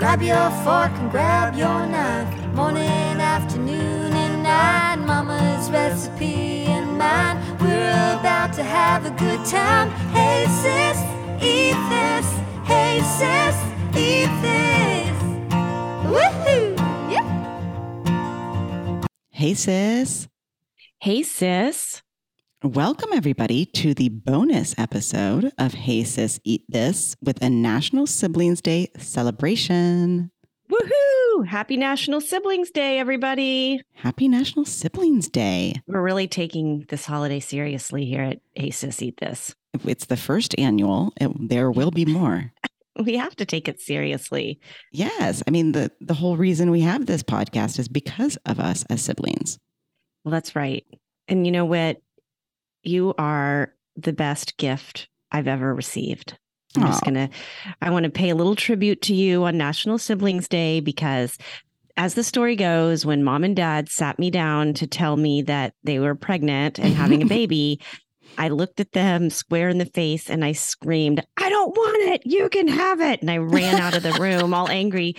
Grab your fork and grab your knife. Morning, afternoon, and night. Mama's recipe and mine. We're about to have a good time. Hey, sis, eat this. Hey, sis, eat this. Woohoo! Yeah. Hey, sis. Hey, sis. Welcome, everybody, to the bonus episode of Hey Sis Eat This with a National Siblings Day celebration. Woohoo! Happy National Siblings Day, everybody. Happy National Siblings Day. We're really taking this holiday seriously here at Hey Sis Eat This. It's the first annual, it, there will be more. We have to take it seriously. yes. I mean, the, the whole reason we have this podcast is because of us as siblings. Well, that's right. And you know what? You are the best gift I've ever received. I'm just going to, I want to pay a little tribute to you on National Siblings Day because, as the story goes, when mom and dad sat me down to tell me that they were pregnant and having a baby, I looked at them square in the face and I screamed, I don't want it. You can have it. And I ran out of the room all angry.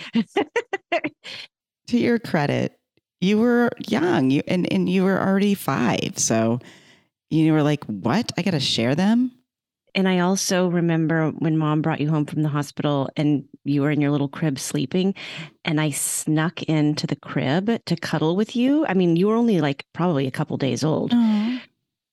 To your credit, you were young you, and, and you were already five. So you were like, what? I got to share them? And I also remember when mom brought you home from the hospital and you were in your little crib sleeping, and I snuck into the crib to cuddle with you. I mean, you were only like probably a couple days old.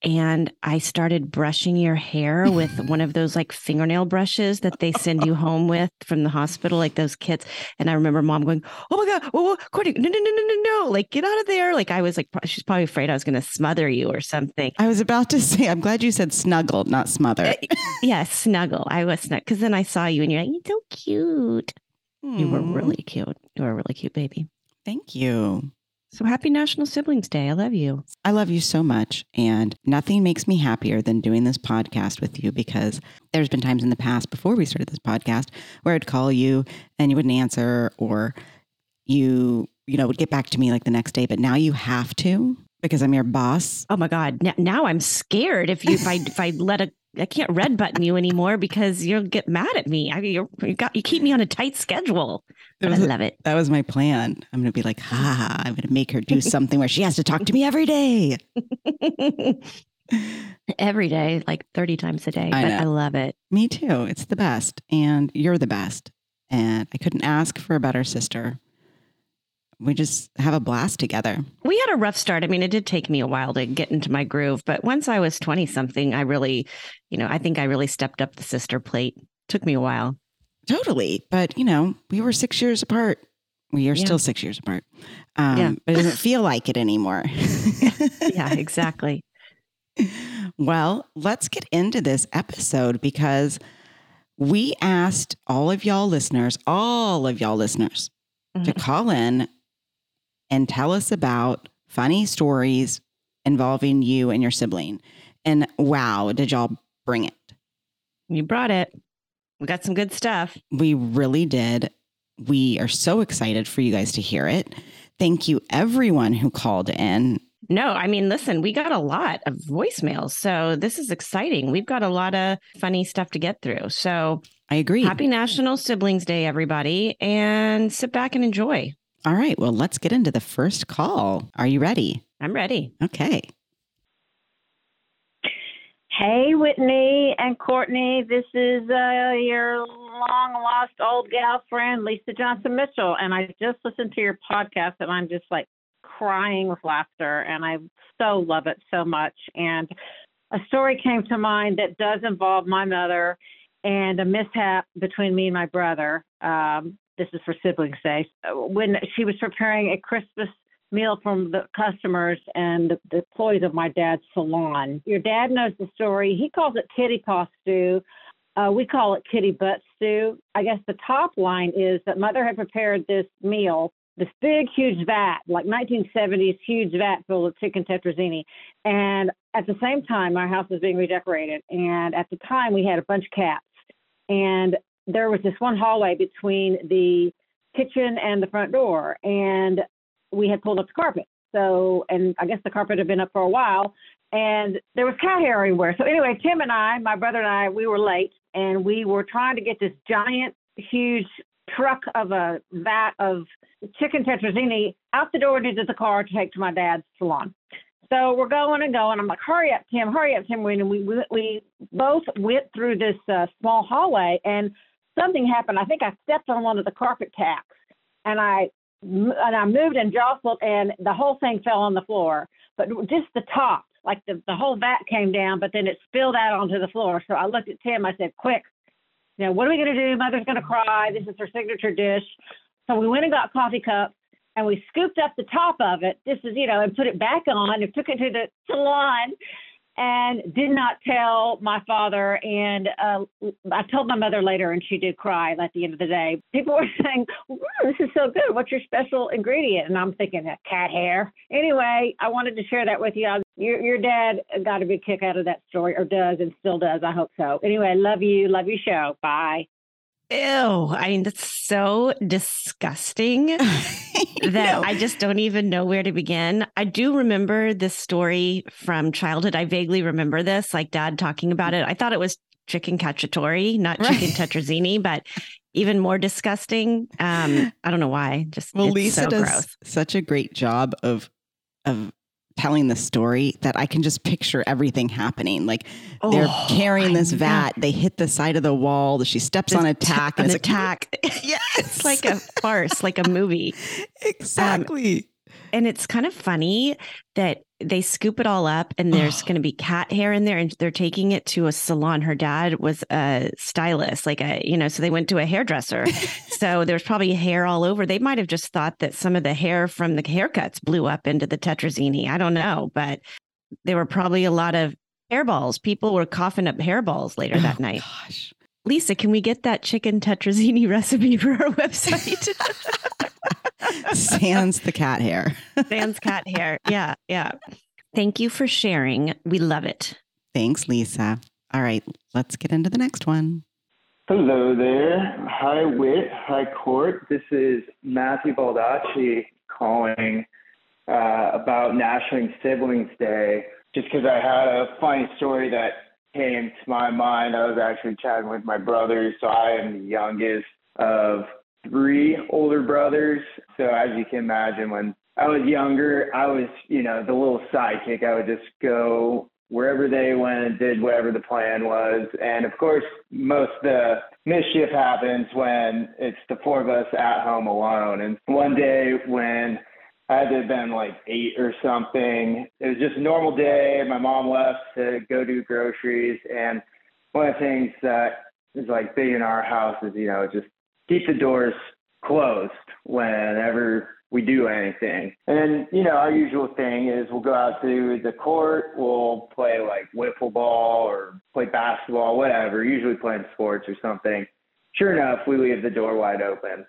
And I started brushing your hair with one of those like fingernail brushes that they send you home with from the hospital, like those kits. And I remember mom going, Oh my God, oh, Courtney, no, no, no, no, no, no, like get out of there. Like I was like, she's probably afraid I was going to smother you or something. I was about to say, I'm glad you said snuggle, not smother. Uh, yeah, snuggle. I was snug because then I saw you and you're like, you're so cute. You were really cute. You were a really cute baby. Thank you. So happy National Siblings Day. I love you. I love you so much. And nothing makes me happier than doing this podcast with you because there's been times in the past before we started this podcast where I'd call you and you wouldn't answer or you, you know, would get back to me like the next day. But now you have to because I'm your boss. Oh my God. Now, now I'm scared if you if I if I let a I can't red button you anymore because you'll get mad at me. I mean, you're, you got you keep me on a tight schedule. But I love it. that was my plan. I'm going to be like, ha, ha, I'm going to make her do something where she has to talk to me every day. Every day, like 30 times a day. I but know. I love it. Me too. It's the best. And you're the best. And I couldn't ask for a better sister. We just have a blast together. We had a rough start. I mean, it did take me a while to get into my groove, but once I was 20 something, I really, you know, I think I really stepped up the sister plate. Took me a while. Totally. But, you know, we were six years apart. We are Yeah. still six years apart. Um, Yeah. But it doesn't feel like it anymore. Yeah, exactly. Well, let's get into this episode because we asked all of y'all listeners, all of y'all listeners, to Mhm. call in and tell us about funny stories involving you and your sibling. And wow, did y'all bring it? You brought it. We got some good stuff. We really did. We are so excited for you guys to hear it. Thank you, everyone who called in. No, I mean, listen, we got a lot of voicemails. So this is exciting. We've got a lot of funny stuff to get through. So I agree. happy National Siblings Day, everybody, and sit back and enjoy. All right, well, let's get into the first call. Are you ready? I'm ready. Okay. Hey, Whitney and Courtney. This is uh, your long lost old gal friend, Lisa Johnson Mitchell. And I just listened to your podcast and I'm just like crying with laughter. And I so love it so much. And a story came to mind that does involve my mother and a mishap between me and my brother. Um, this is for siblings' day. When she was preparing a Christmas meal from the customers and the, the employees of my dad's salon. Your dad knows the story. He calls it kitty paw stew. Uh, we call it kitty butt stew. I guess the top line is that mother had prepared this meal, this big, huge vat, like 1970s huge vat full of chicken tetrazzini. And at the same time, our house was being redecorated. And at the time, we had a bunch of cats. And there was this one hallway between the kitchen and the front door. And we had pulled up the carpet. So, and I guess the carpet had been up for a while, and there was cat hair everywhere. So, anyway, Tim and I, my brother and I, we were late, and we were trying to get this giant, huge truck of a vat of chicken tetrazzini out the door into the car to take to my dad's salon. So we're going and going. I'm like, hurry up, Tim, hurry up, Tim. And we we, we both went through this uh, small hallway, and something happened. I think I stepped on one of the carpet tacks, and I and I moved and jostled, and the whole thing fell on the floor. But just the top, like the the whole vat came down, but then it spilled out onto the floor. So I looked at Tim. I said, quick, you know, what are we to do? Mother's to cry. This is her signature dish. So we went and got coffee cups and we scooped up the top of it. This is, you know, and put it back on and took it to the salon and did not tell my father. And uh, I told my mother later, and she did cry at the end of the day. People were saying, "This is so good. What's your special ingredient?" And I'm thinking, that cat hair. Anyway, I wanted to share that with you. Your, your dad got a big kick out of that story, or does, and still does. I hope so. Anyway, love you. Love your show. Bye. Ew. I mean, that's so disgusting that I just don't even know where to begin. I do remember this story from childhood. I vaguely remember this, like dad talking about it. I thought it was chicken cacciatore, not right. chicken tetrazzini, but even more disgusting. Um, I don't know why. Just well, Lisa so does gross. such a great job of of telling the story that I can just picture everything happening. Like oh, they're carrying this vat, they hit the side of the wall, she steps on a tack, and it's attack. Like, yeah, it's like a farce, like a movie. Exactly. Um, and it's kind of funny that they scoop it all up and there's going to be cat hair in there and they're taking it to a salon. Her dad was a stylist, like a, you know, so they went to a hairdresser. so there's probably hair all over. They might have just thought that some of the hair from the haircuts blew up into the tetrazzini. I don't know, but there were probably a lot of hairballs. People were coughing up hairballs later oh, that oh, night. Gosh. Lisa, can we get that chicken tetrazzini recipe for our website? Sans the cat hair. Sans cat hair. Yeah, yeah. Thank you for sharing. We love it. Thanks, Lisa. All right, let's get into the next one. Hello there. Hi, Whit. Hi, Court. This is Matthew Baldacci calling uh, about National Siblings Day. Just because I had a funny story that came to my mind. I was actually chatting with my brother, so I am the youngest of three older brothers. So as you can imagine, when I was younger, I was, you know, the little sidekick. I would just go wherever they went, did whatever the plan was. And of course, most of the mischief happens when it's the four of us at home alone. And one day when I had to have been like eight or something, it was just a normal day. My mom left to go do groceries. And one of the things that is like big in our house is, you know, just keep the doors closed whenever we do anything. And you know, our usual thing is we'll go out to the court, we'll play like wiffle ball or play basketball, whatever, usually playing sports or something. Sure enough, we leave the door wide open.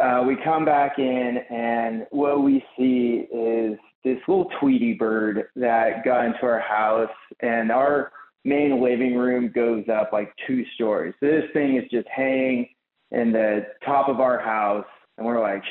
Uh, we come back in, and what we see is this little Tweety bird that got into our house, and our main living room goes up like two stories. So this thing is just hanging in the top of our house, and we're like,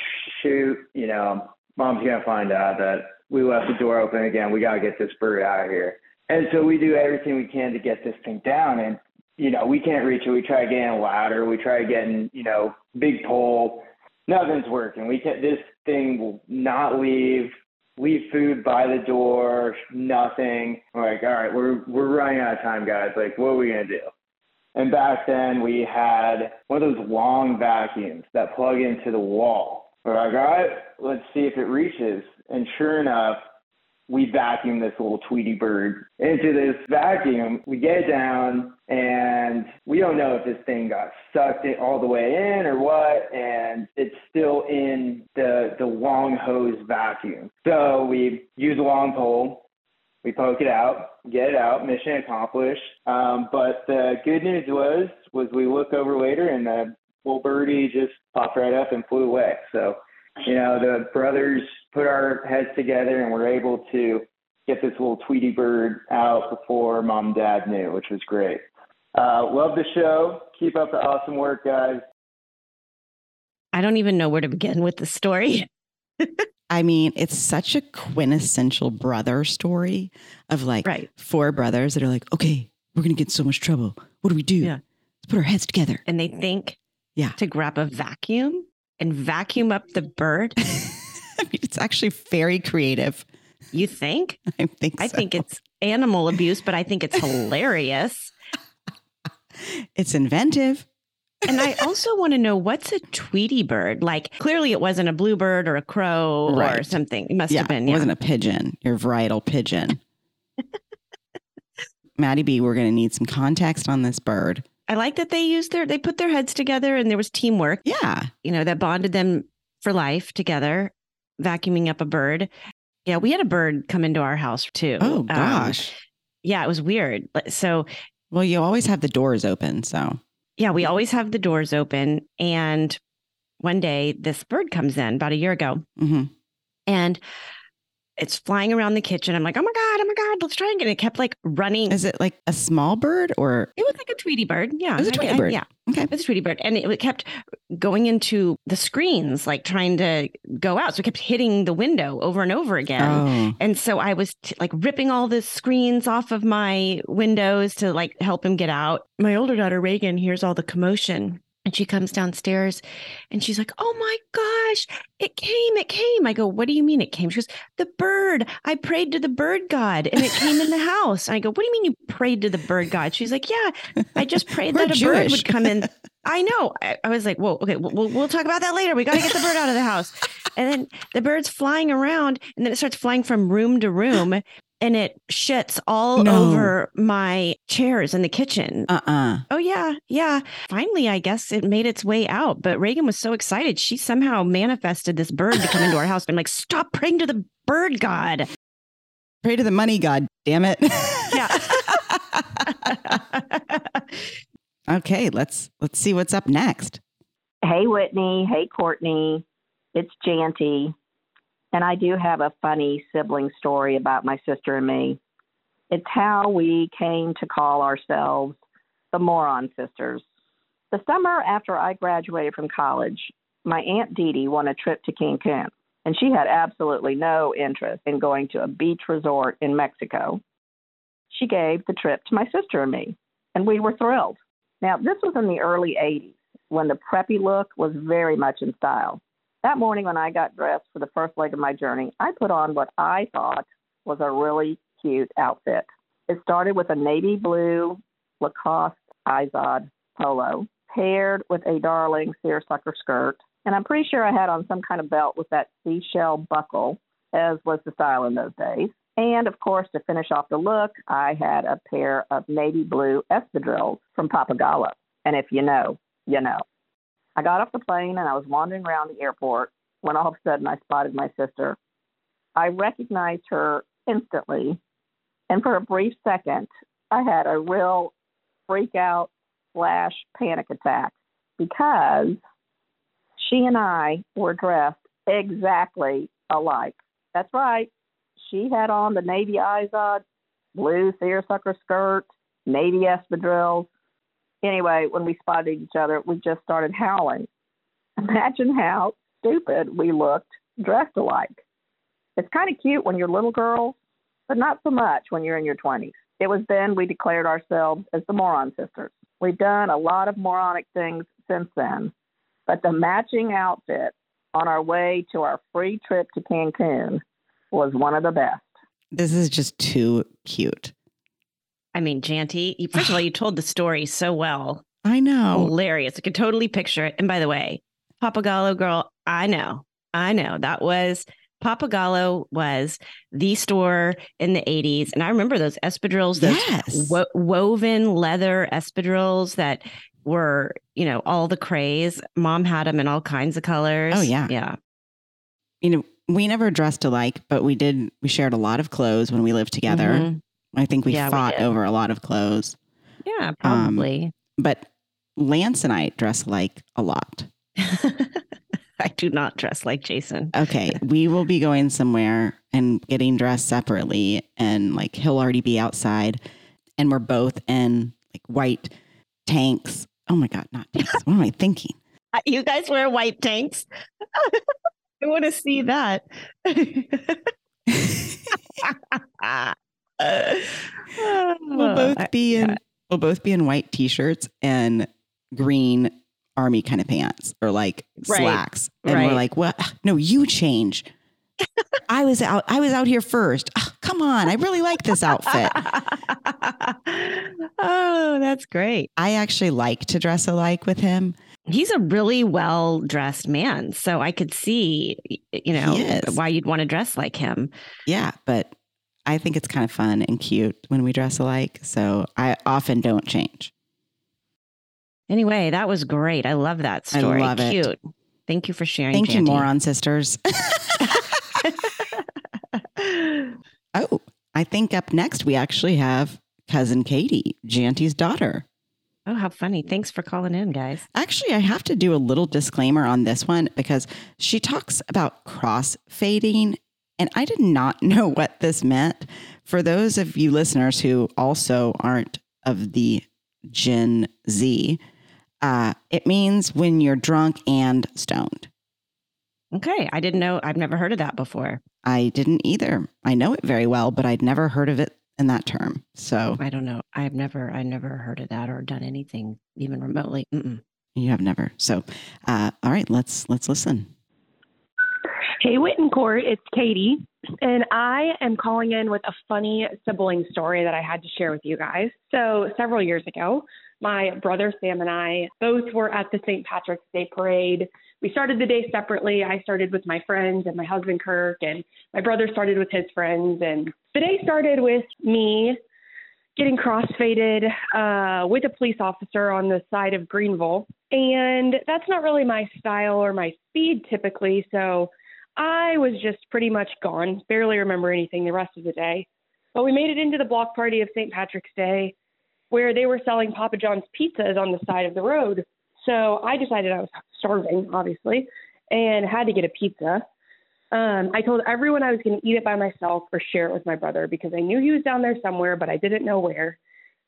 shoot, you know, mom's gonna find out that we left the door open again. We gotta get this bird out of here. And so we do everything we can to get this thing down, and you know, we can't reach it. We try getting a ladder. We try getting, you know, big pole. Nothing's working. We can't. This thing will not leave. Leave food by the door. Nothing. We're like, all right, we're we're running out of time, guys. Like, what are we gonna do? And back then we had one of those long vacuums that plug into the wall. We're like, all right, let's see if it reaches. And sure enough, we vacuum this little Tweety bird into this vacuum. We get it down, and we don't know if this thing got sucked all the way in or what. And it's still in the the long hose vacuum. So we use a long pole, we poke it out, get it out, mission accomplished. Um, but the good news was, was we look over later and the little birdie just popped right up and flew away. So, you know, the brothers put our heads together and were able to get this little Tweety bird out before mom and dad knew, which was great. Uh, love the show. Keep up the awesome work, guys. I don't even know where to begin with the story. I mean, it's such a quintessential brother story of like right. four brothers that are like, okay, we're going to get so much trouble. What do we do? Yeah. Let's put our heads together. And they think Yeah. to grab a vacuum and vacuum up the bird? I mean, it's actually very creative. You think? I think. I think it's animal abuse, but I think it's hilarious. it's inventive. And I also want to know what's a Tweety bird? Like, clearly it wasn't a bluebird or a crow or something. It must yeah, have been. Yeah. it wasn't a pigeon. Your varietal pigeon. Maddie B, we're going to need some context on this bird. I like that they used their, they put their heads together and there was teamwork, Yeah. you know, that bonded them for life together, vacuuming up a bird. Yeah, we had a bird come into our house too. Oh Um, gosh. yeah, it was weird. So, well, you always have the doors open, so yeah, we always have the doors open. And one day this bird comes in about a year ago hmm and it's flying around the kitchen. I'm like, oh my God, oh my God, let's try and get it. It kept like running. is it like a small bird or It was like a Tweety bird. Yeah. It was a Tweety I- bird. yeah. okay? It was a Tweety bird. And it kept going into the screens, like trying to go out. So it kept hitting the window over and over again. Oh, And so I was t- like ripping all the screens off of my windows to like help him get out. My older daughter, Reagan, hears all the commotion. And she comes downstairs and she's like, Oh my gosh, it came, it came. I go, What do you mean it came? She goes, The bird. I prayed to the bird god and it came in the house. And I go, What do you mean you prayed to the bird god? She's like, Yeah, I just prayed that a bird would come in. I know. I, I was like, Whoa, okay, we'll, we'll talk about that later. We got to get the bird out of the house. And then the bird's flying around and then it starts flying from room to room and it shits all No. over my chairs in the kitchen. uh-uh. Oh yeah, yeah. Finally, I guess it made its way out. But Reagan was so excited. She somehow manifested this bird to come into our house. I'm like, stop praying to the bird god. Pray to the money god, damn it. Yeah. okay, let's let's see what's up next. Hey, Whitney. Hey, Courtney. It's Janty. And I do have a funny sibling story about my sister and me. It's how we came to call ourselves the Moron Sisters. The summer after I graduated from college, my Aunt Dee Dee won a trip to Cancun, and she had absolutely no interest in going to a beach resort in Mexico. She gave the trip to my sister and me, and we were thrilled. Now, this was in the early 80s when the preppy look was very much in style. That morning, when I got dressed for the first leg of my journey, I put on what I thought was a really cute outfit. It started with a navy blue Lacoste Izod polo, paired with a darling seersucker skirt. And I'm pretty sure I had on some kind of belt with that seashell buckle, as was the style in those days. And of course, to finish off the look, I had a pair of navy blue espadrilles from Pappagallo. And if you know, you know. I got off the plane and I was wandering around the airport when all of a sudden I spotted my sister. I recognized her instantly, and for a brief second, I had a real freak out slash panic attack because she and I were dressed exactly alike. That's right. She had on the navy Izod, blue seersucker skirt, navy espadrilles. Anyway, when we spotted each other, we just started howling. Imagine how stupid we looked dressed alike. It's kind of cute when you're little girls, but not so much when you're in your 20s. It was then we declared ourselves as the Moron Sisters. We've done a lot of moronic things since then, but the matching outfit on our way to our free trip to Cancun was one of the best. This is just too cute. I mean, Janty, you- first of all, you told the story so well. I know. Hilarious. I could totally picture it. And by the way, Pappagallo girl, I know. I know. That was Pappagallo was the store in the 80s. And I remember those espadrilles, those Yes. wo- woven leather espadrilles that were, you know, all the craze. Mom had them in all kinds of colors. Oh, yeah. Yeah. you know, we never dressed alike, but we did. We shared a lot of clothes when we lived together. Mhm. I think we Yeah, fought did. over a lot of clothes. Yeah, Um, probably. But Lance and I dress like a lot. I do not dress like Jason. Okay, we will be going somewhere and getting dressed separately, and like he'll already be outside, and we're both in like white tanks. Oh my god, not tanks. what am I thinking? You guys wear white tanks? I want to see that. We'll both be in we'll both be in white t-shirts and green army kind of pants or like Right. slacks. And Right. we're like, what? No, you change. I was out, I was out here first. Ah, come on. I really like this outfit. oh, that's great. I actually like to dress alike with him. He's a really well dressed man. So I could see, you know, why you'd want to dress like him. Yeah, but I think it's kind of fun and cute when we dress alike. So I often don't change. Anyway, that was great. I love that story. I love it. Cute. Thank you for sharing. Thank you, moron sisters. oh, I think up next we actually have cousin Katie, Janty's daughter. oh, how funny. Thanks for calling in, guys. Actually, I have to do a little disclaimer on this one because she talks about cross fading, and I did not know what this meant. For those of you listeners who also aren't of the Gen Z, uh, it means when you're drunk and stoned. Okay. I didn't know. I've never heard of that before. I didn't either. I know it very well, but I'd never heard of it in that term. So I don't know. I've never, I never heard of that or done anything even remotely. Mm-mm. you have never. So, uh, all right, let's let's listen. Hey, Whit and Court, it's Katie, and I am calling in with a funny sibling story that I had to share with you guys. So, several years ago, my brother Sam and I both were at the St. Patrick's Day parade. We started the day separately. I started with my friends and my husband Kirk, and my brother started with his friends. And the day started with me getting crossfaded uh, with a police officer on the side of Greenville. And that's not really my style or my speed typically. So I was just pretty much gone, barely remember anything the rest of the day. But we made it into the block party of St. Patrick's Day where they were selling Papa John's pizzas on the side of the road. So I decided I was starving, obviously, and had to get a pizza. Um, I told everyone I was going to eat it by myself or share it with my brother because I knew he was down there somewhere, but I didn't know where.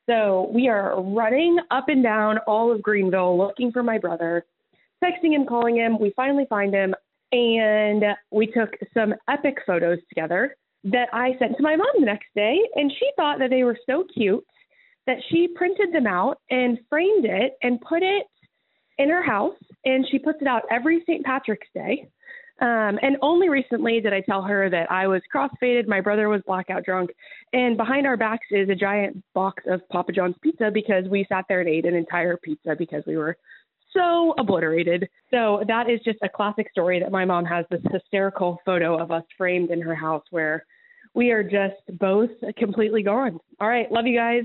So we are running up and down all of Greenville looking for my brother, texting him, calling him. We finally find him, and we took some epic photos together that I sent to my mom the next day. And she thought that they were so cute that she printed them out and framed it and put it in her house. And she puts it out every St. Patrick's Day. Um, and only recently did I tell her that I was crossfaded, my brother was blackout drunk, and behind our backs is a giant box of Papa John's pizza because we sat there and ate an entire pizza because we were so obliterated. So that is just a classic story that my mom has this hysterical photo of us framed in her house where we are just both completely gone. All right, love you guys.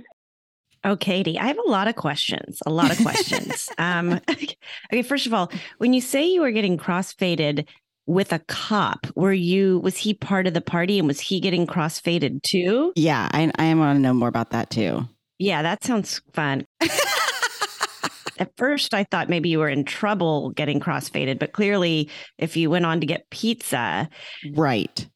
Oh, Katie, I have a lot of questions. A lot of questions. um, okay, first of all, when you say you were getting crossfaded with a cop, were you was he part of the party and was he getting crossfaded too? Yeah, I, I want to know more about that too. Yeah, that sounds fun. At first, I thought maybe you were in trouble getting crossfaded, but clearly, if you went on to get pizza, Right.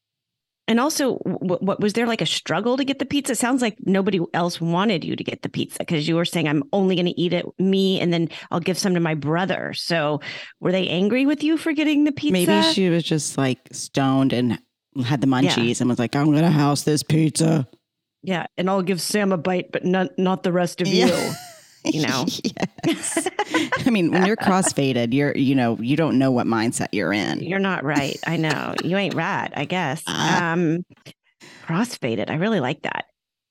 and also, what, what was there like a struggle to get the pizza? It sounds like nobody else wanted you to get the pizza because you were saying, "I'm only going to eat it me, and then I'll give some to my brother." So, were they angry with you for getting the pizza? Maybe she was just like stoned and had the munchies and was like, I'm going to house this pizza. yeah, and I'll give Sam a bite, but not not the rest of Yeah. you. You know. yes. I mean, when you're crossfaded, you're, you know, you don't know what mindset you're in. You're not right. I know. You ain't rat, I guess. Ah. Um crossfaded. I really like that.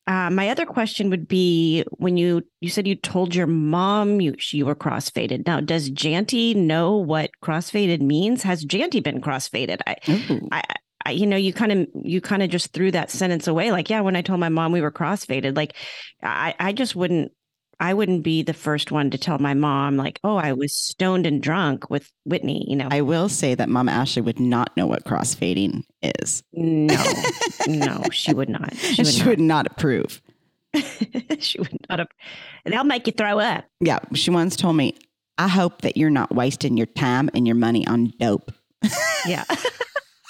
Uh, my other question would be when you you said you told your mom you you were crossfaded. Now, does Janty know what crossfaded means? Has Janty been crossfaded? I, Ooh. I, I you know, you kind of you kind of just threw that sentence away. Like, yeah, when I told my mom we were crossfaded, like, I I just wouldn't. I wouldn't be the first one to tell my mom, like, oh, I was stoned and drunk with Whitney. You know, I will say that Mama Ashley would not know what crossfading is. No, no, she would not. She would she not. would not approve. she would not. Have, they'll make you throw up. Yeah. She once told me, I hope that you're not wasting your time and your money on dope. Yeah.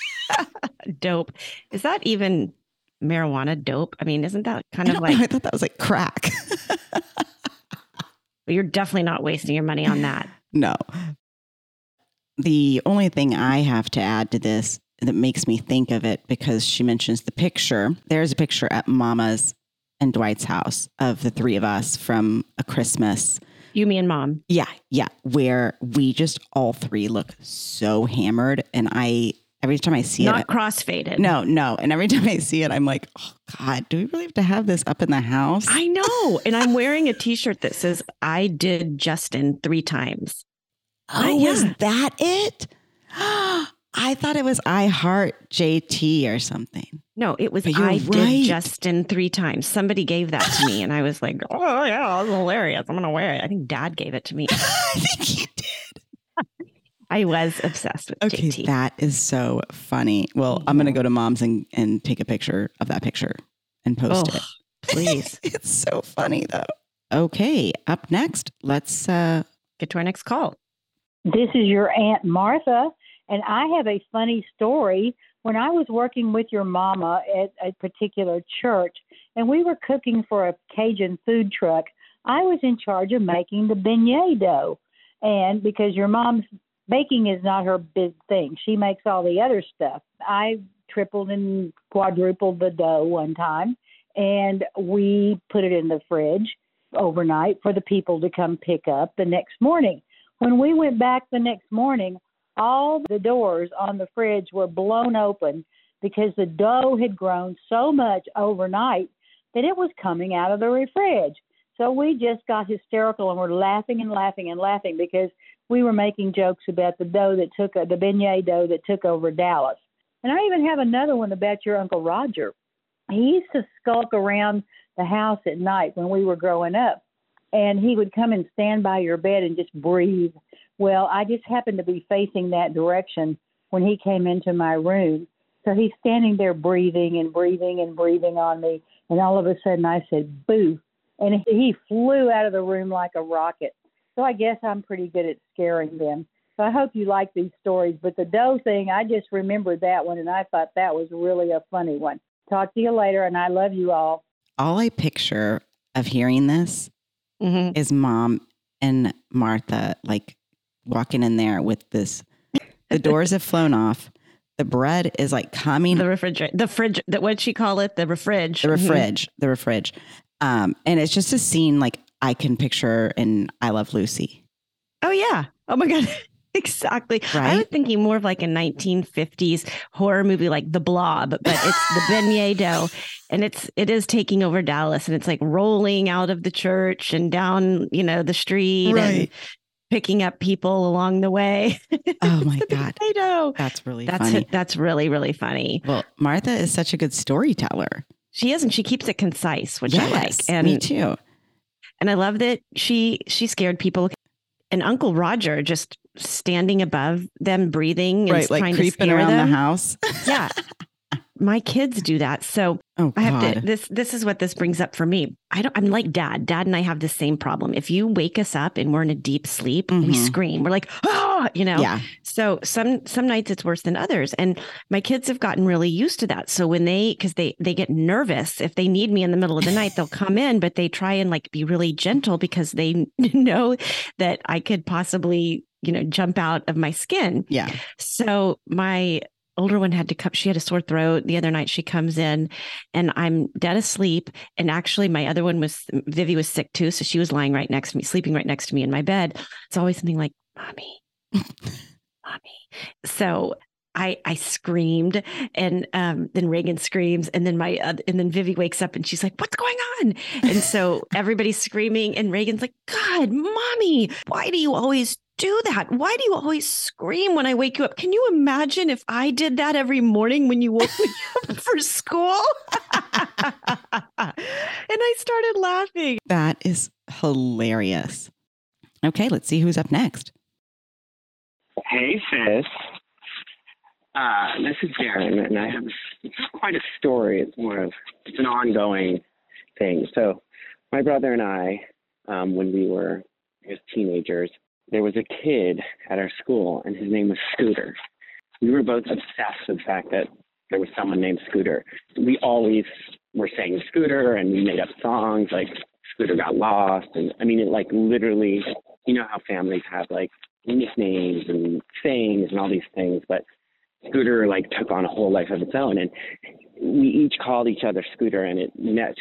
dope. Is that even marijuana dope? I mean, isn't that kind of don't know, like I thought that was like crack. You're definitely not wasting your money on that? no. The only thing I have to add to this that makes me think of it because she mentions the picture. There's a picture at Mama's and Dwight's house of the three of us from a Christmas You, me, and mom. Yeah, yeah. Where we just all three look so hammered, and I every time I see Not it, not crossfaded. no, no, and every time I see it, I'm like, oh God, do we really have to have this up in the house? I know. And I'm wearing a t shirt that says, I did Justin three times. oh, yeah. was that it? I thought it was I Heart JT or something. No, it was I right. did Justin three times. Somebody gave that to me, and I was like, "Oh yeah, that's hilarious! I'm gonna wear it." I think Dad gave it to me. I think he did. I was obsessed with Okay, JT. that is so funny. Well, I'm gonna go to mom's and, and take a picture of that picture and post Oh, it. please it's so funny though. Okay, up next, let's uh get to our next call. This is your Aunt Martha, and I have a funny story. When I was working with your mama at a particular church, and we were cooking for a Cajun food truck, I was in charge of making the beignet dough. And because your mom's baking is not her big thing, she makes all the other stuff. I tripled and quadrupled the dough one time, and we put it in the fridge overnight for the people to come pick up the next morning. When we went back the next morning, all the doors on the fridge were blown open because the dough had grown so much overnight that it was coming out of the fridge. So we just got hysterical and were laughing and laughing and laughing because we were making jokes about the dough that took the beignet dough that took over Dallas. And I even have another one about your Uncle Roger. He used to skulk around the house at night when we were growing up and he would come and stand by your bed and just breathe. Well, I just happened to be facing that direction when he came into my room. So he's standing there breathing and breathing and breathing on me. And all of a sudden I said, boo. And he flew out of the room like a rocket. So I guess I'm pretty good at scaring them. So I hope you like these stories. But the dough thing, I just remembered that one and I thought that was really a funny one. Talk to you later, and I love you all. all I picture of hearing this Mhm. is mom and Martha like walking in there with this the doors have flown off. The bread is like coming The refrigerator, the fridge, that what'd she call it? The refridge. the refridge, the refridge. Um, and it's just a scene like I can picture in I Love Lucy. Oh yeah. Oh my god. Exactly. I was thinking more of like a 1950s horror movie like The Blob, but it's the beignet dough and it's it is taking over Dallas and it's like rolling out of the church and down, you know, the street and picking up people along the way. Oh my God. beignet. That's really That's funny. that's really really funny. Well, Martha is such a good storyteller. She is and she keeps it concise, which I like. Yes, And me too. And I love that she she scared people. And Uncle Roger just standing above them, breathing and Right, like trying to creeping scare around them. the house. yeah my kids do that. So Oh i have to this this is what this brings up for me. I don't i'm like dad. Dad and i have the same problem. If you wake us up and we're in a deep sleep we Mhm. scream. We're like ah you know? Yeah. so some some nights it's worse than others. And my kids have gotten really used to that. So when they because they they get nervous if they need me in the middle of the night they'll come in but they try and like be really gentle because they know that i could possibly you know jump out of my skin. Yeah. so my older one had to come. She had a sore throat the other night. She comes in and I'm dead asleep. And actually, my other one was Vivi was sick too. So she was lying right next to me, sleeping right next to me in my bed. It's always something like, Mommy, Mommy. So I I screamed and um, then Reagan screams and then my uh, and then Vivi wakes up and she's like what's going on and so everybody's screaming and Reagan's like God mommy why do you always do that why do you always scream when I wake you up can you imagine if I did that every morning when you woke me up for school and I started laughing That is hilarious. Okay, let's see who's up next. Hey, sis. Uh, this is Darren, and I have it's not quite a story. It's more of it's an ongoing thing. So, my brother and I, um, when we were just teenagers, there was a kid at our school, and his name was Scooter. We were both obsessed with the fact that there was someone named Scooter. We always were saying Scooter, and we made up songs like Scooter got lost, and I mean, it like literally, you know how families have like nicknames and sayings and all these things, but Scooter like took on a whole life of its own. And we each called each other Scooter, and it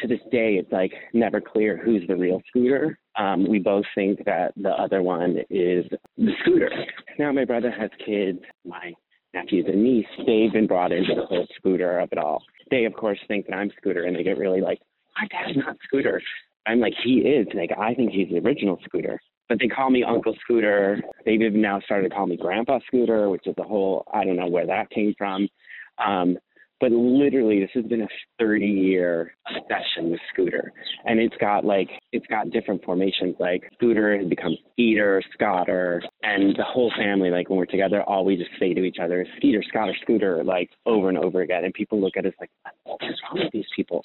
to this day it's like never clear who's the real Scooter. Um, we both think that the other one is the Scooter. Now my brother has kids. My nephews and niece, they've been brought into the whole Scooter of it all. They of course think that I'm Scooter, and they get really like, my dad's not Scooter. I'm like, he is. Like I think he's the original Scooter but they call me Uncle Scooter. They've even now started to call me Grandpa Scooter, which is a whole I don't know where that came from. Um, but literally this has been a 30 year obsession with scooter. And it's got like it's got different formations. Like scooter has become skeeter scotter and the whole family like when we're together all we just say to each other is skeeter scotter scooter like over and over again. And people look at us like what is wrong with these people?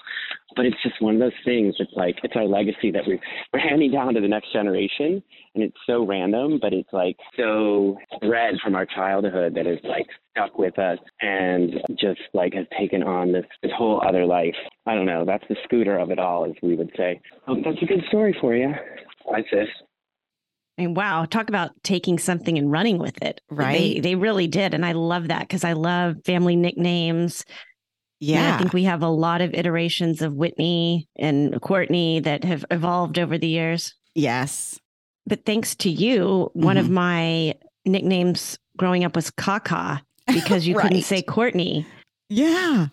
But it's just one of those things it's like it's our legacy that we're, we're handing down to the next generation and it's so random but it's like so bred from our childhood that is like stuck with us and just like has taken on this this whole other life. I don't know. That's the scooter of it all, as we would say. Oh, that's a good story for you. Hi, sis. I mean, wow, talk about taking something and running with it. Right. They, they really did. And I love that because I love family nicknames. Yeah. And I think we have a lot of iterations of Whitney and Courtney that have evolved over the years. Yes. But thanks to you, one of Mhm. my nicknames growing up was Kaka because you couldn't say Courtney. Yeah.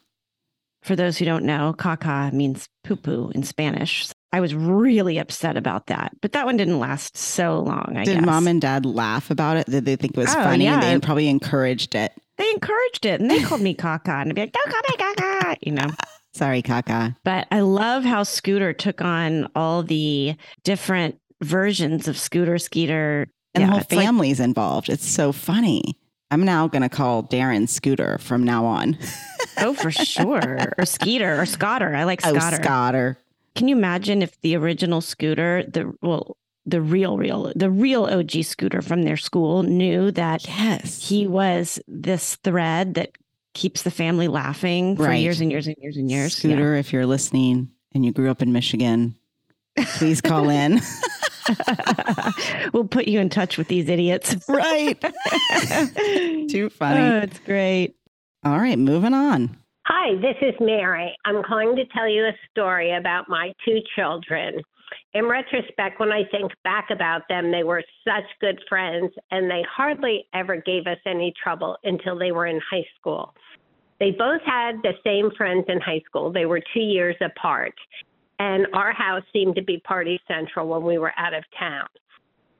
For those who don't know, Kaka means poo poo in Spanish. I was really upset about that, but that one didn't last so long. I Did guess. mom and dad laugh about it? Did they think it was Oh, funny and yeah. they probably encouraged it? they encouraged it and they called me Kaka and I'd be like, don't call me Kaka, you know. Sorry, Kaka. But I love how Scooter took on all the different versions of Scooter, Skeeter. And Yeah, the whole it's like- involved. It's so funny. I'm now going to call Darren Scooter from now on. oh, for sure. or Skeeter or Scotter. I like Oh, Scotter. Scotter. Can you imagine if the original Scooter, the well, the real, real, the real OG Scooter from their school knew that Yes. he was this thread that keeps the family laughing for Right. years and years and years and years. Yeah. Scooter, if you're listening and you grew up in Michigan, please call in. we'll put you in touch with these idiots. right. Too funny. Oh, it's great. All right, moving on. Hi, this is Mary. I'm calling to tell you a story about my two children. In retrospect, when I think back about them, they were such good friends and they hardly ever gave us any trouble until they were in high school. They both had the same friends in high school. They were two years apart. And our house seemed to be party central when we were out of town.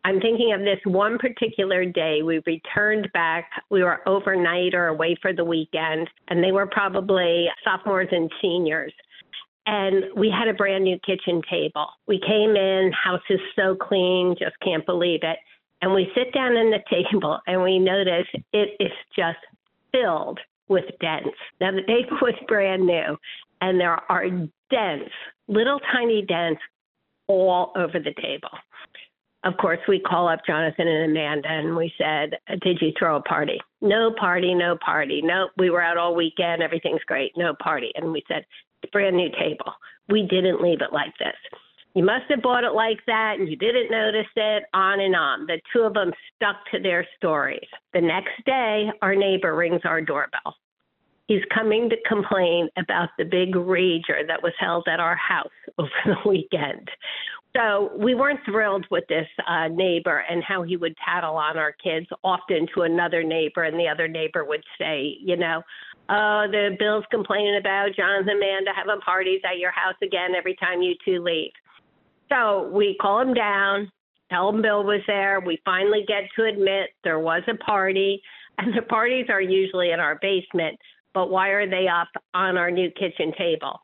I'm thinking of this one particular day. We returned back. We were overnight or away for the weekend, and they were probably sophomores and seniors. And we had a brand new kitchen table. We came in, house is so clean, just can't believe it. And we sit down in the table and we notice it is just filled with dents. Now, the table was brand new, and there are dents, little tiny dents all over the table of course, we call up Jonathan and Amanda and we said, Did you throw a party? No party, no party. No, we were out all weekend. Everything's great. No party. And we said, It's a brand new table. We didn't leave it like this. You must have bought it like that and you didn't notice it, on and on. The two of them stuck to their stories. The next day, our neighbor rings our doorbell. He's coming to complain about the big rager that was held at our house over the weekend. So we weren't thrilled with this uh, neighbor and how he would tattle on our kids often to another neighbor, and the other neighbor would say, you know, oh, the Bill's complaining about Jonathan and Amanda having parties at your house again every time you two leave. So we call him down, tell him Bill was there. We finally get to admit there was a party, and the parties are usually in our basement, but why are they up on our new kitchen table?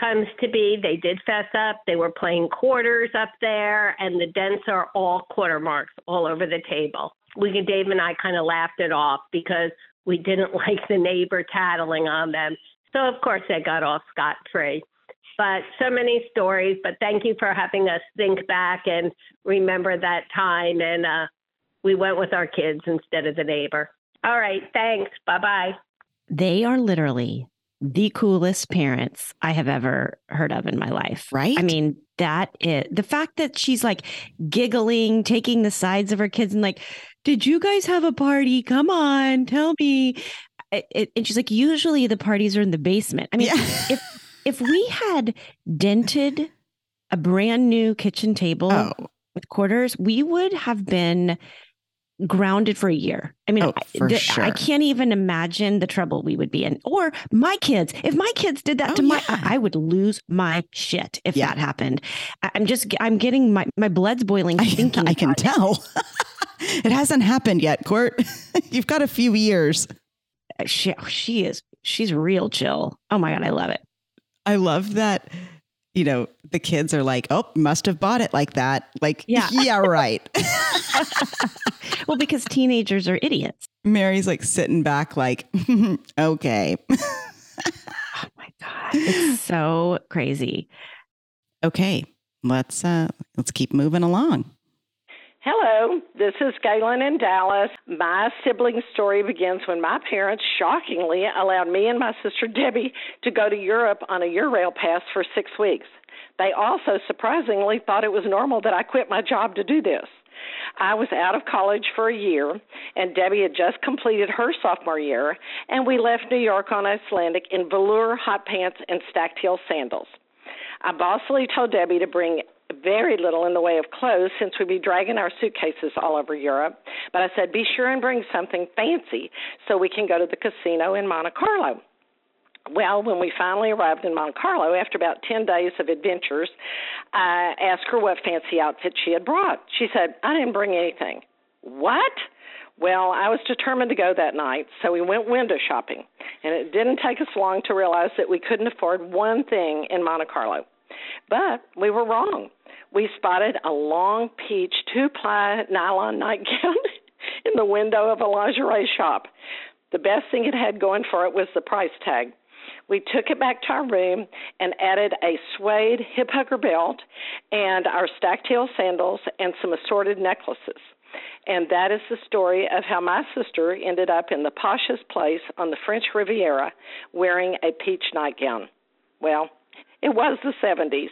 comes to be they did fess up. They were playing quarters up there, and the dents are all quarter marks all over the table. We, Dave and I, kind of laughed it off because we didn't like the neighbor tattling on them. So of course they got off scot free. But so many stories. But thank you for having us think back and remember that time. And uh, we went with our kids instead of the neighbor. All right. Thanks. Bye bye. They are literally the coolest parents I have ever heard of in my life. Right? I mean, that is the fact that she's like giggling, taking the sides of her kids and like, did you guys have a party? Come on, tell me. and she's like, usually the parties are in the basement. I mean, Yeah. if if we had dented a brand new kitchen table Oh, with quarters, we would have been grounded for a year. I mean, Oh, I- the- I can't even imagine the trouble we would be in. Or my kids, if my kids did that Oh, to my, yeah. I I would lose my shit if Yeah. that happened. I- I'm just, I'm getting my my blood's boiling I, thinking. I can tell. it hasn't happened yet, Court. You've got a few years. She, oh, she is, she's real chill. Oh my god, I love it. I love that. You know, the kids are like, "Oh, must have bought it like that." Like, Yeah. yeah, right. Well, because teenagers are idiots. Mary's like sitting back, like, "Okay, Oh my god, it's so crazy. okay, let's uh let's keep moving along." Hello, this is Galen in Dallas. My sibling story begins when my parents shockingly allowed me and my sister Debbie to go to Europe on a Eurail pass for six weeks. They also surprisingly thought it was normal that I quit my job to do this. I was out of college for a year, and Debbie had just completed her sophomore year, and we left New York on Icelandic in velour hot pants and stacked heel sandals. I bossily told Debbie to bring very little in the way of clothes since we'd be dragging our suitcases all over Europe. But I said, be sure and bring something fancy so we can go to the casino in Monte Carlo. Well, when we finally arrived in Monte Carlo, after about 10 days of adventures, I asked her what fancy outfit she had brought. She said, I didn't bring anything. What? Well, I was determined to go that night, so we went window shopping. And it didn't take us long to realize that we couldn't afford one thing in Monte Carlo. But we were wrong. We spotted a long peach two ply nylon nightgown in the window of a lingerie shop. The best thing it had going for it was the price tag. We took it back to our room and added a suede hip hugger belt and our stacked heel sandals and some assorted necklaces. And that is the story of how my sister ended up in the poshest place on the French Riviera wearing a peach nightgown. Well, it was the 70s.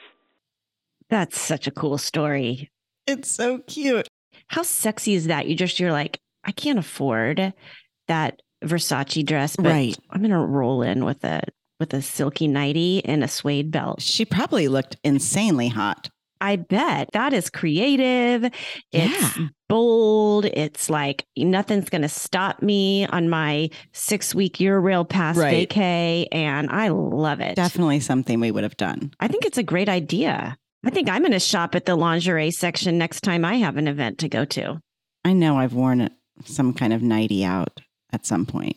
That's such a cool story. It's so cute. How sexy is that? You just you're like, I can't afford that Versace dress, but Right. I'm gonna roll in with a with a silky nightie and a suede belt. She probably looked insanely hot. I bet that is creative. It's Yeah. bold. It's like nothing's going to stop me on my six week year Eurail pass Right. vacay. And I love it. Definitely something we would have done. I think it's a great idea. I think I'm going to shop at the lingerie section next time I have an event to go to. I know I've worn some kind of nighty out at some point.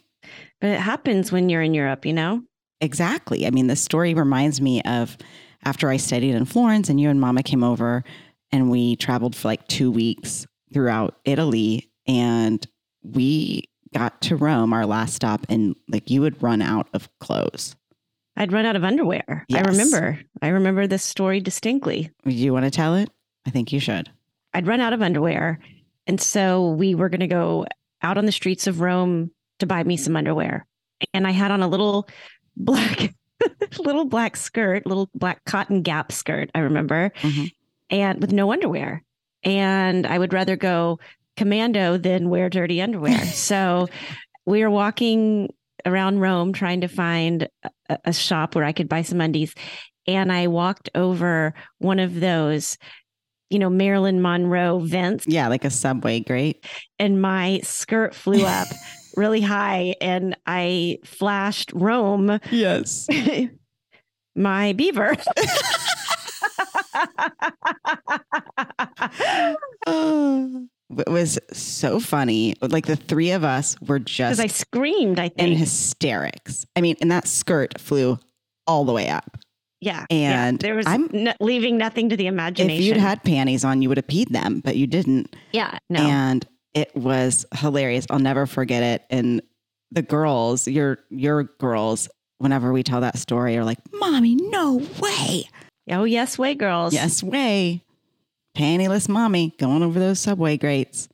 But it happens when you're in Europe, you know? Exactly. I mean, the story reminds me of after I studied in Florence and you and mama came over and we traveled for like two weeks throughout Italy and we got to Rome, our last stop, and like you would run out of clothes. I'd run out of underwear. I remember. I remember this story distinctly. Do you want to tell it? I think you should. I'd run out of underwear. And so we were going to go out on the streets of Rome to buy me some underwear. And I had on a little black, little black skirt, little black cotton gap skirt, I remember, Mhm. and with no underwear. And I would rather go commando than wear dirty underwear. so we were walking around Rome trying to find a, a shop where I could buy some undies. And I walked over one of those, you know, Marilyn Monroe vents, Yeah, like a subway grate. and my skirt flew up really high, and I flashed Rome Yes. my beaver. Oh, it was so funny. Like the three of us were Because just I screamed, I think. in hysterics. I mean, and that skirt flew all the way up. yeah. yeah. and there was I'm- no, leaving nothing to the imagination. If you'd had panties on, you would have peed them, but you didn't. yeah, no. And it was hilarious. I'll never forget it. And the girls, your your girls, whenever we tell that story, are like, "Mommy, no way! oh, yes, way girls. Yes way! Pantyless mommy going over those subway grates."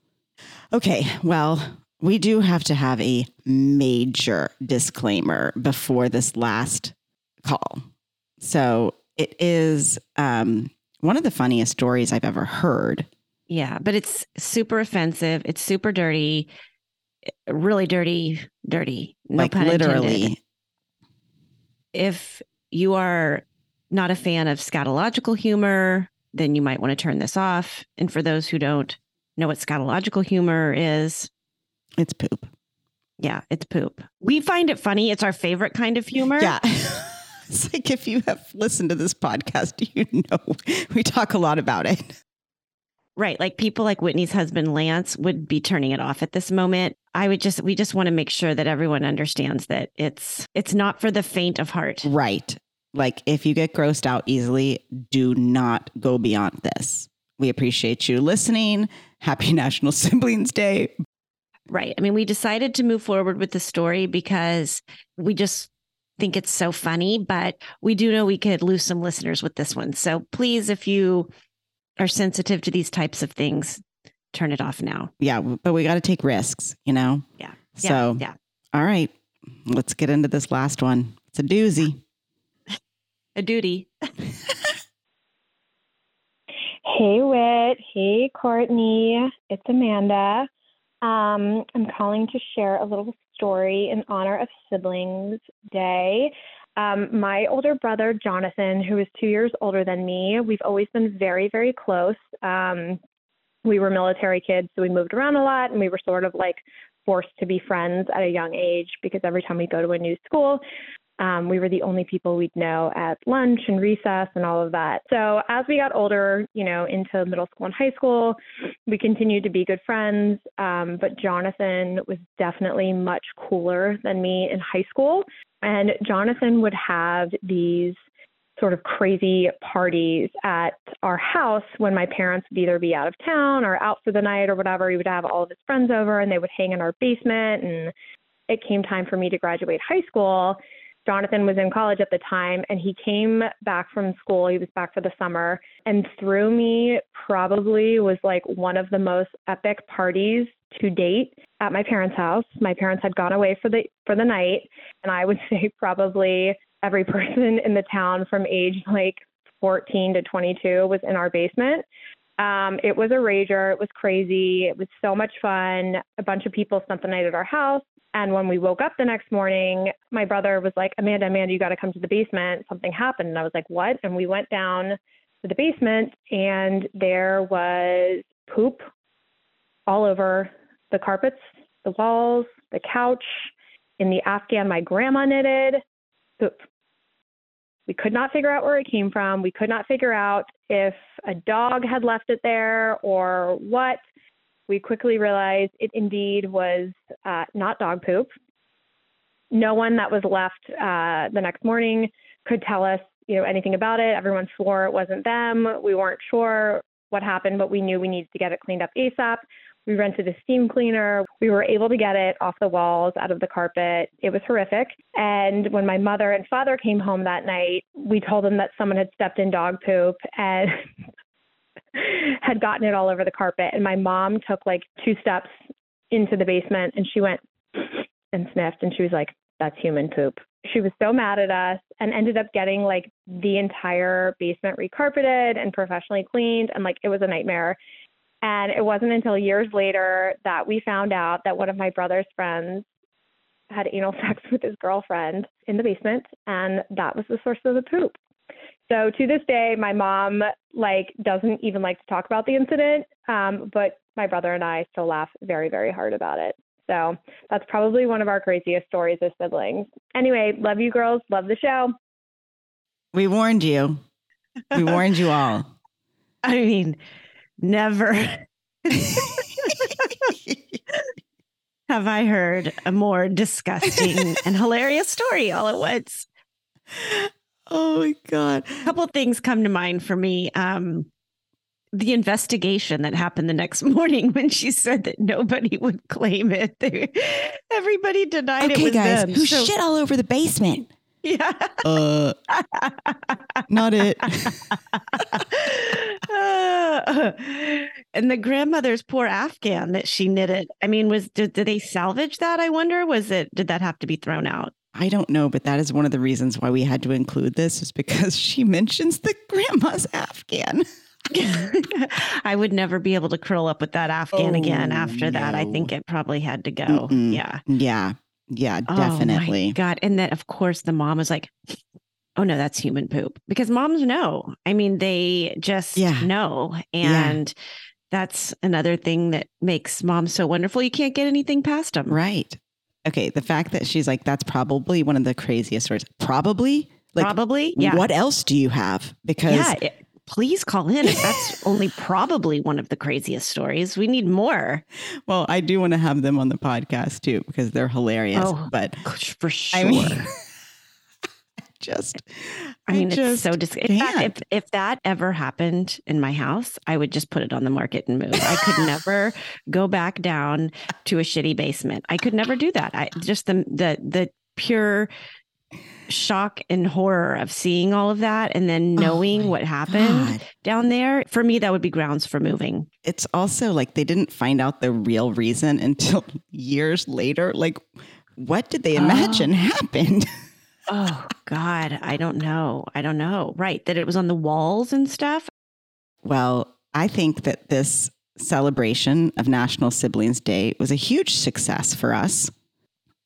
Okay, well, we do have to have a major disclaimer before this last call. So it is um, one of the funniest stories I've ever heard. Yeah, but it's super offensive. It's super dirty. Eh, really dirty, dirty. No like literally. intended. If you are not a fan of scatological humor, then you might want to turn this off. And for those who don't know what scatological humor is, It's poop. yeah, it's poop. We find it funny. It's our favorite kind of humor. Yeah. it's like if you have listened to this podcast, you know we talk a lot about it. Right. Like people like Whitney's husband, Lance, would be turning it off at this moment. I would just, we just want to make sure that everyone understands that it's, it's not for the faint of heart. Right. Like if you get grossed out easily, do not go beyond this. We appreciate you listening. Happy National Siblings Day. Right. I mean, we decided to move forward with the story because we just think it's so funny, but we do know we could lose some listeners with this one. So please, if you are sensitive to these types of things, turn it off now. Yeah, but we got to take risks, you know? Yeah. So, yeah. all right, let's get into this last one. It's a doozy. A duty. Hey, Whit. Hey, Courtney. It's Amanda. Um, I'm calling to share a little story in honor of Siblings Day. Um, my older brother, Jonathan, who is two years older than me, we've always been very, very close. Um, we were military kids, so we moved around a lot, and we were sort of like forced to be friends at a young age because every time we go to a new school, um, we were the only people we'd know at lunch and recess and all of that. So as we got older, you know, into middle school and high school, we continued to be good friends. Um, but Jonathan was definitely much cooler than me in high school. And Jonathan would have these sort of crazy parties at our house when my parents would either be out of town or out for the night or whatever. He would have all of his friends over and they would hang in our basement. And it came time for me to graduate high school. Jonathan was in college at the time and he came back from school. He was back for the summer and threw me probably was like one of the most epic parties to date at my parents' house. My parents had gone away for the for the night and I would say probably every person in the town from age like 14 to 22 was in our basement. Um, it was a rager. It was crazy. It was so much fun. A bunch of people spent the night at our house. And when we woke up the next morning, my brother was like, Amanda, Amanda, you got to come to the basement. Something happened. And I was like, what? And we went down to the basement, and there was poop all over the carpets, the walls, the couch, in the Afghan my grandma knitted. Poop. We could not figure out where it came from. We could not figure out if a dog had left it there or what we quickly realized it indeed was uh, not dog poop. No one that was left uh, the next morning could tell us, you know, anything about it. Everyone swore it wasn't them. We weren't sure what happened, but we knew we needed to get it cleaned up ASAP. We rented a steam cleaner. We were able to get it off the walls, out of the carpet. It was horrific. And when my mother and father came home that night, we told them that someone had stepped in dog poop and had gotten it all over the carpet. And my mom took like two steps into the basement and she went and sniffed and she was like, that's human poop. She was so mad at us and ended up getting like the entire basement recarpeted and professionally cleaned. And like it was a nightmare. And it wasn't until years later that we found out that one of my brother's friends had anal sex with his girlfriend in the basement. And that was the source of the poop. So to this day, my mom like doesn't even like to talk about the incident, um, but my brother and I still laugh very, very hard about it. So that's probably one of our craziest stories as siblings. Anyway, love you girls, love the show. We warned you. We warned you all. I mean, never have I heard a more disgusting and hilarious story all at once. Oh my god! A couple things come to mind for me. Um, the investigation that happened the next morning when she said that nobody would claim it. Everybody denied okay, it was guys, them. who So- shit all over the basement? Yeah. Uh, not it. Uh, and the grandmother's poor Afghan that she knitted. I mean, was did, did they salvage that? I wonder. Was it did that have to be thrown out? I don't know, but that is one of the reasons why we had to include this, is because she mentions the grandma's Afghan. I would never be able to curl up with that Afghan oh, again Oh, after that. I think it probably had to go. Mm-mm. Yeah. Yeah. Yeah, Oh, my definitely. God. And then, of course, the mom was like, oh, no, that's human poop. Because moms know. I mean, they just Yeah. know. Yeah. And that's another thing that makes moms so wonderful. You can't get anything past them. Right. Okay. The fact that she's like, that's probably one of the craziest stories. Probably. Like, Probably. Yeah. What else do you have? Because yeah. it- please call in if that's only probably one of the craziest stories. We need more. well, I do want to have them on the podcast too because they're hilarious. Oh, but For sure. I mean, just, I mean, just it's so dis- in fact, if if that ever happened in my house, I would just put it on the market and move. I could never go back down to a shitty basement. I could never do that. I just the the the pure shock and horror of seeing all of that and then oh knowing Oh what happened God. down there. For me, that would be grounds for moving. It's also like they didn't find out the real reason until years later. Like, what did they oh. imagine happened? Oh God, I don't know. I don't know. Right, that it was on the walls and stuff. Well, I think that this celebration of National Siblings Day was a huge success for us.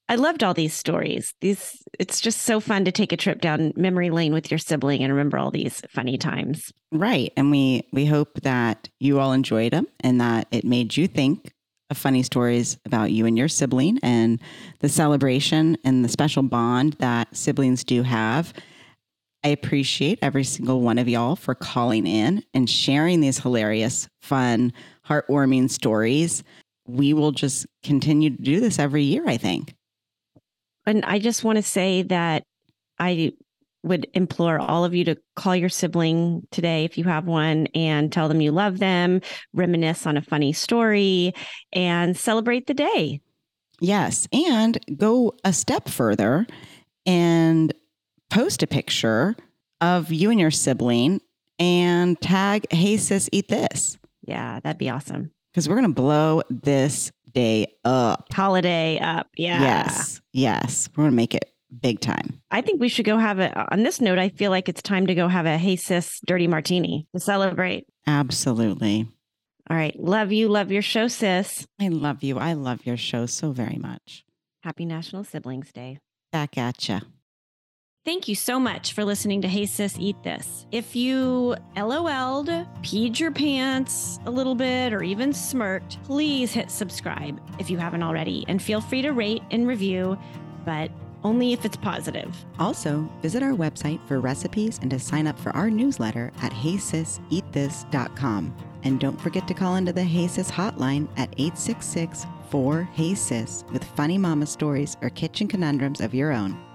I loved all these stories. These it's just so fun to take a trip down memory lane with your sibling and remember all these funny times. Right. And we we hope that you all enjoyed them and that it made you think of funny stories about you and your sibling and the celebration and the special bond that siblings do have. I appreciate every single one of y'all for calling in and sharing these hilarious, fun, heartwarming stories. We will just continue to do this every year, I think. And I just want to say that I would implore all of you to call your sibling today if you have one and tell them you love them, reminisce on a funny story, and celebrate the day. Yes. And go a step further and post a picture of you and your sibling and tag, hey, sis, eat this. Yeah, that'd be awesome. Because we're going to blow this day up. Holiday up. Yeah. Yes. Yes. We're going to make it big time. I think we should go have a, on this note, I feel like it's time to go have a Hey Sis Dirty Martini to celebrate. Absolutely. All right. Love you. Love your show, sis. I love you. I love your show so very much. Happy National Siblings Day. Back at ya. Thank you so much for listening to Hey Sis Eat This. If you LOL'd, peed your pants a little bit, or even smirked, please hit subscribe if you haven't already. And feel free to rate and review, but only if it's positive. Also, visit our website for recipes and to sign up for our newsletter at heysiseatthis.com. And don't forget to call into the Hey Sis hotline at 866 4 Hey Sis with funny mama stories or kitchen conundrums of your own.